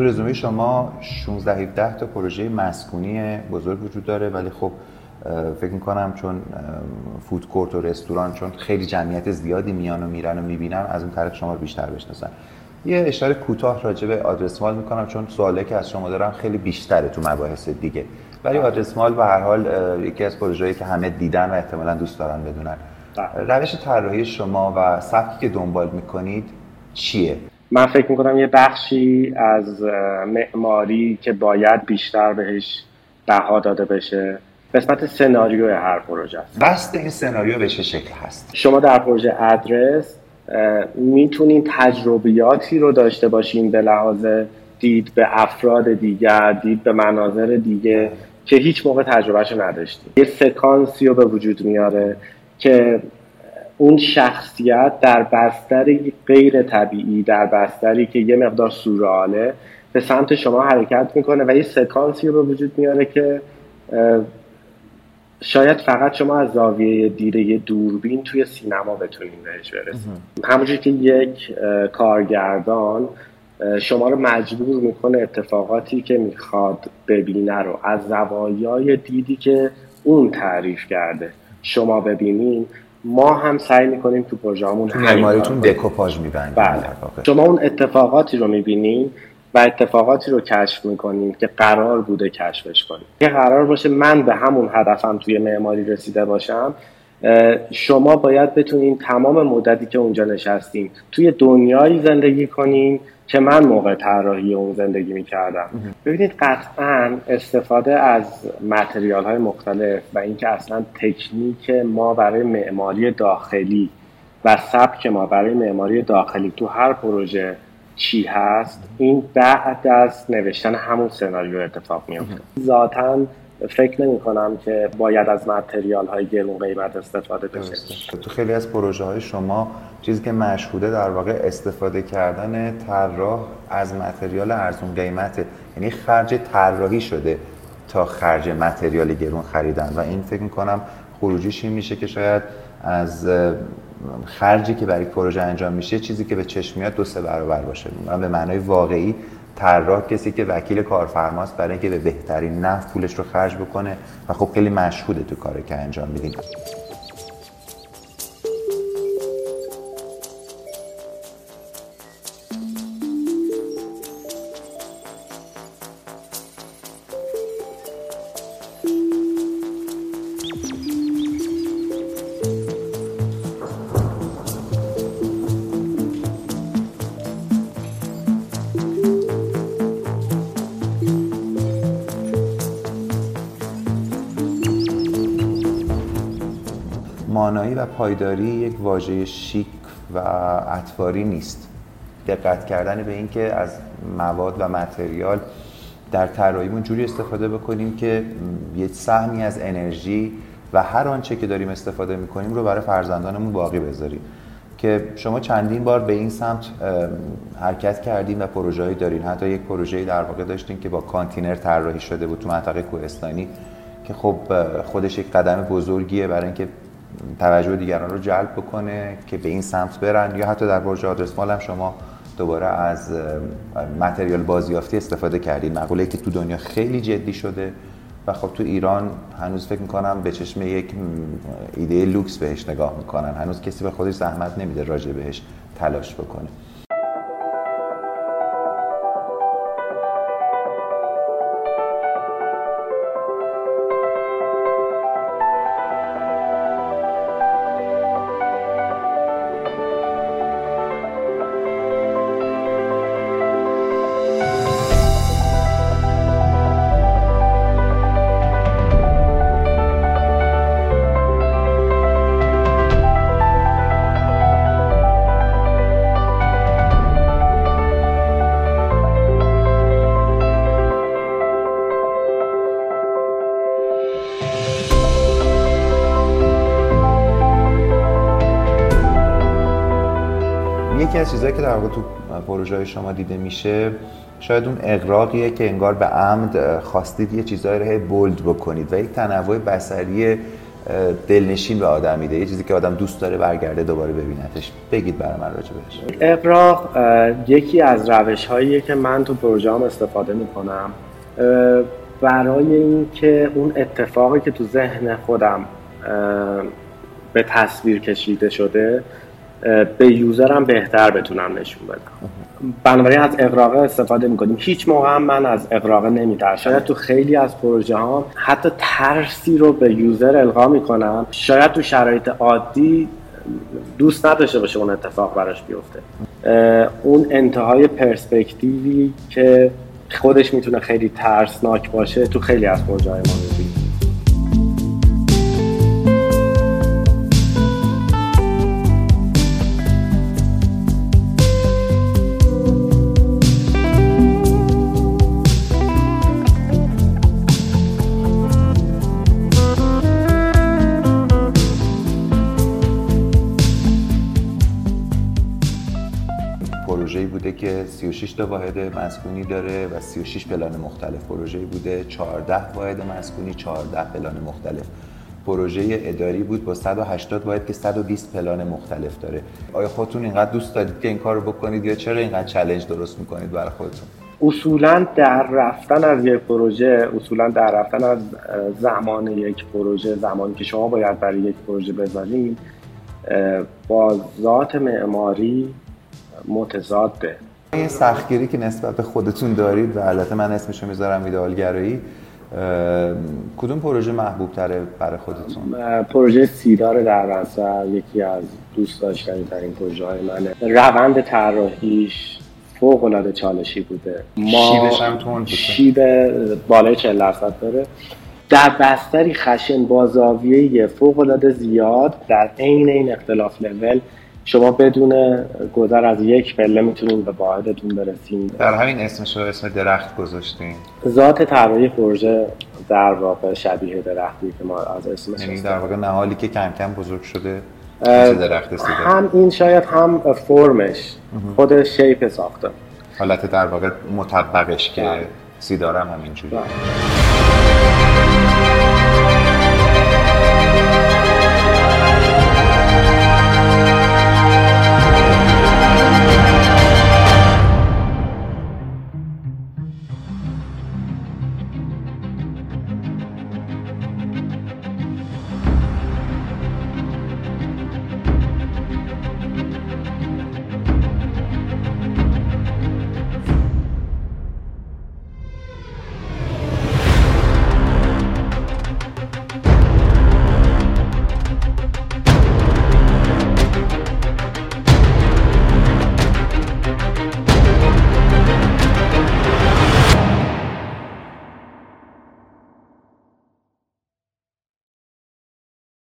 تو رزومه شما 16 17 تا پروژه مسکونی بزرگ وجود داره ولی خب فکر می‌کنم چون فود کورت و رستوران چون خیلی جمعیت زیادی میان و میرن و می‌بینن از اون طریق شما رو بیشتر بشناسن یه اشاره کوتاه راجع به آدرس مال می‌کنم چون سوالی که از شما دارم خیلی بیشتره تو مباحث دیگه ولی بله. آدرس مال به هر حال یکی از پروژه‌ای که همه دیدن و احتمالا دوست دارن بدونن بله. روش طراحی شما و سبکی که دنبال می‌کنید چیه من فکر می‌کنم یه بخشی از معماری که باید بیشتر بهش بها داده بشه قسمت سناریو هر پروژه است. بست این سناریو به چه شکل هست؟ شما در پروژه ادرس می‌تونین تجربیاتی رو داشته باشین به لحاظ دید به افراد دیگر دید به مناظر دیگه که هیچ موقع تجربهشو نداشتیم یه سکانسی رو به وجود میاره که اون شخصیت در بستری غیر طبیعی در بستری که یه مقدار سوراله به سمت شما حرکت می‌کنه و یه سکانسی رو به وجود میاره که شاید فقط شما از زاویه دیره دوربین توی سینما بتونین بهش برسید. همونجور که یک کارگردان شما رو مجبور می‌کنه اتفاقاتی که می‌خواد ببینه رو از زوایای دیدی که اون تعریف کرده. شما ببینین ما هم سعی می‌کنیم تو پروژه‌مون تو معماریتون دکوپاژ میبندیم. بله. شما اون اتفاقاتی رو می‌بینین و اتفاقاتی رو کشف می‌کنیم که قرار بوده کشفش کنیم که قرار باشه من به همون هدفم توی معماری رسیده باشم. شما باید بتونین تمام مدتی که اونجا نشستیم توی دنیایی زندگی کنیم که من موقع طراحی اون زندگی می‌کردم. ببینید قطعا استفاده از متریال های مختلف و اینکه اصلا تکنیک ما برای معماری داخلی و سبک ما برای معماری داخلی تو هر پروژه چی هست این بعد از نوشتن همون سناریو اتفاق میفته ذاتا فکر نمی کنم که باید از متریال های گرون قیمت استفاده بشه. تو خیلی از پروژه های شما چیزی که مشهوده در واقع استفاده کردن طراح از متریال ارزون قیمته یعنی خرج طراحی شده تا خرج متریال گرون خریدن. و این فکر کنم خروجیش این میشه که شاید از خرجی که برای پروژه انجام میشه چیزی که به چشم میاد دو سه برابر باشه. من به معنای واقعی طراح کسی که وکیل کارفرماست برای اینکه به بهترین نفع پولش رو خرج بکنه و خب خیلی مشهوده تو کاری که انجام میدیم. مانایی و پایداری یک واژه شیک و اطواری نیست. دقت کردن به اینکه از مواد و متریال در طراحیمون جوری استفاده بکنیم که یه سهمی از انرژی و هر آنچه که داریم استفاده می‌کنیم رو برای فرزندانمون باقی بذاریم. که شما چندین بار به این سمت حرکت کردیم و پروژه‌ای دارین. حتی یک پروژه‌ای در واقع داشتیم که با کانتینر طراحی شده بود تو منطقه کوهستانی که خب خودش یک قدم بزرگیه برای اینکه توجه دیگران رو جلب بکنه که به این سمت برن یا حتی در برج آدرس مال هم شما دوباره از متریال بازیافتی استفاده کردید مقوله که تو دنیا خیلی جدی شده و خب تو ایران هنوز فکر می‌کنم به چشم یک ایده لوکس بهش نگاه می‌کنن. هنوز کسی به خودش زحمت نمیده راجع بهش تلاش بکنه. یکی از چیزهایی که در واقع تو پروژه شما دیده میشه شاید اون اقراقیه که انگار به عمد خواستید یه چیزایی رو بولد بکنید و یک تنوع بسری دلنشین به آدم میده. یه چیزی که آدم دوست داره برگرده دوباره ببینتش. بگید برای من راجع بهش. اقراق یکی از روش هاییه که من تو پروژه استفاده می‌کنم. برای اینکه اون اتفاقی که تو ذهن خودم به تصویر کشیده شده به یوزرم بهتر بتونم نشون بدم. بنابراین از اقراقه استفاده می‌کنیم. هیچ موقع من از اقراقه نمیترسم. شاید تو خیلی از پروژه ها حتی ترسی رو به یوزر القا می‌کنم. شاید تو شرایط عادی دوست نداشته باشه اون اتفاق براش بیفته. اون انتهای پرسپکتیوی که خودش می‌تونه خیلی ترسناک باشه تو خیلی از پروژه های ما پروژه‌ای بوده که 36 تا واحد مسکونی داره و 36 پلان مختلف پروژه‌ای بوده 14 واحد مسکونی 14 پلان مختلف. پروژه اداری بود با 180 واحد که 120 پلان مختلف داره. آیا خودتون اینقدر دوست دارید که این کار رو بکنید یا چرا اینقدر چالش درست می‌کنید برای خودتون؟ اصولا در رفتن از یک پروژه اصولا در رفتن از زمان یک پروژه زمانی که شما باید برای یک پروژه بذارید با ذات معماری متضاده این سختگیری که نسبت به خودتون دارید و البته من اسمشو می‌ذارم ایدئالگرایی کدوم پروژه محبوب تره برای خودتون؟ پروژه سیدار در یکی از دوست داشتنی ترین پروژه های منه. روند طراحیش فوق العاده چالشی بوده. ما شیبش هم تون شیب بالای 40 درصد داره. در بستری خشن با زاویه فوق العاده زیاد در عین این اختلاف لول شما بدون گذر از یک پله می‌تونید به واحدتون برسیم در همین اسمش رو اسم درخت گذاشتیم ذات طراحی پروژه در واقع شبیه درختی که ما از اسمش یعنی در واقع نهالی که کم کم بزرگ شده درخت هم این شاید هم فرمش خود شیپ ساخته. حالت در واقع مطبقش که بله. سیدارم همینجوری بله.